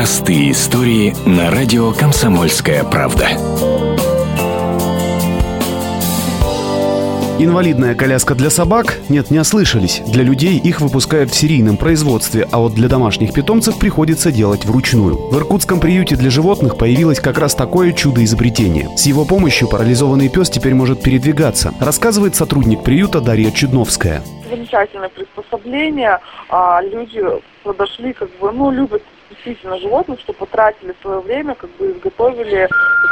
Простые истории на радио «Комсомольская правда». Инвалидная коляска для собак? Нет, не ослышались. Для людей их выпускают в серийном производстве, а вот для домашних питомцев приходится делать вручную. В иркутском приюте для животных появилось как раз такое чудо-изобретение. С его помощью парализованный пес теперь может передвигаться, рассказывает сотрудник приюта Дарья Чудновская. Замечательное приспособление. А люди подошли, как бы, ну, любят действительно животных, что потратили свое время, как бы изготовили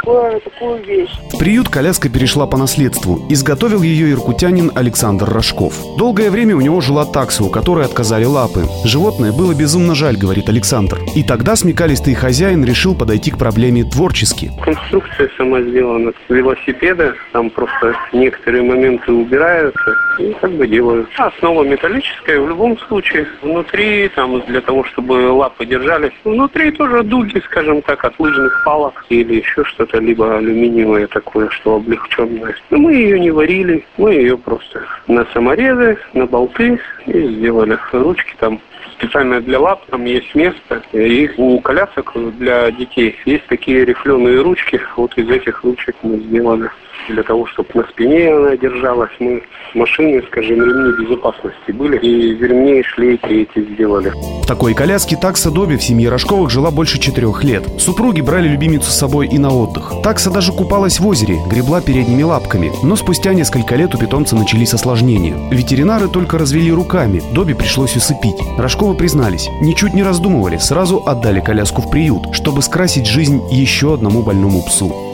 такое, такую вещь. В приют коляска перешла по наследству. Изготовил ее иркутянин Александр Рожков. Долгое время у него жила такса, у которой отказали лапы. Животное было безумно жаль, говорит Александр. И тогда смекалистый хозяин решил подойти к проблеме творчески. Конструкция сама сделана с велосипеда, там просто некоторые моменты убираются и как бы делают. Основа металлическая в любом случае. Внутри там для того, чтобы лапы держались, Внутри тоже дуги, скажем так, от лыжных палок или еще что-то, либо алюминиевое такое, что облегченное. Но мы ее не варили, мы ее просто на саморезы, на болты и сделали. Ручки там специально для лап, там есть место. И у колясок для детей есть такие рифленые ручки. Вот из этих ручек мы сделали для того, чтобы на спине она держалась. Мы машины, скажем, ремни безопасности были, и вернее шлейки эти сделали. Такой коляске такса Доби в семье Рожковых жила больше четырех лет. Супруги брали любимицу с собой и на отдых. Такса даже купалась в озере, гребла передними лапками. Но спустя несколько лет у питомца начались осложнения. Ветеринары только развели руками, Доби пришлось усыпить. Рожковы признались, ничуть не раздумывали, сразу отдали коляску в приют, чтобы скрасить жизнь еще одному больному псу.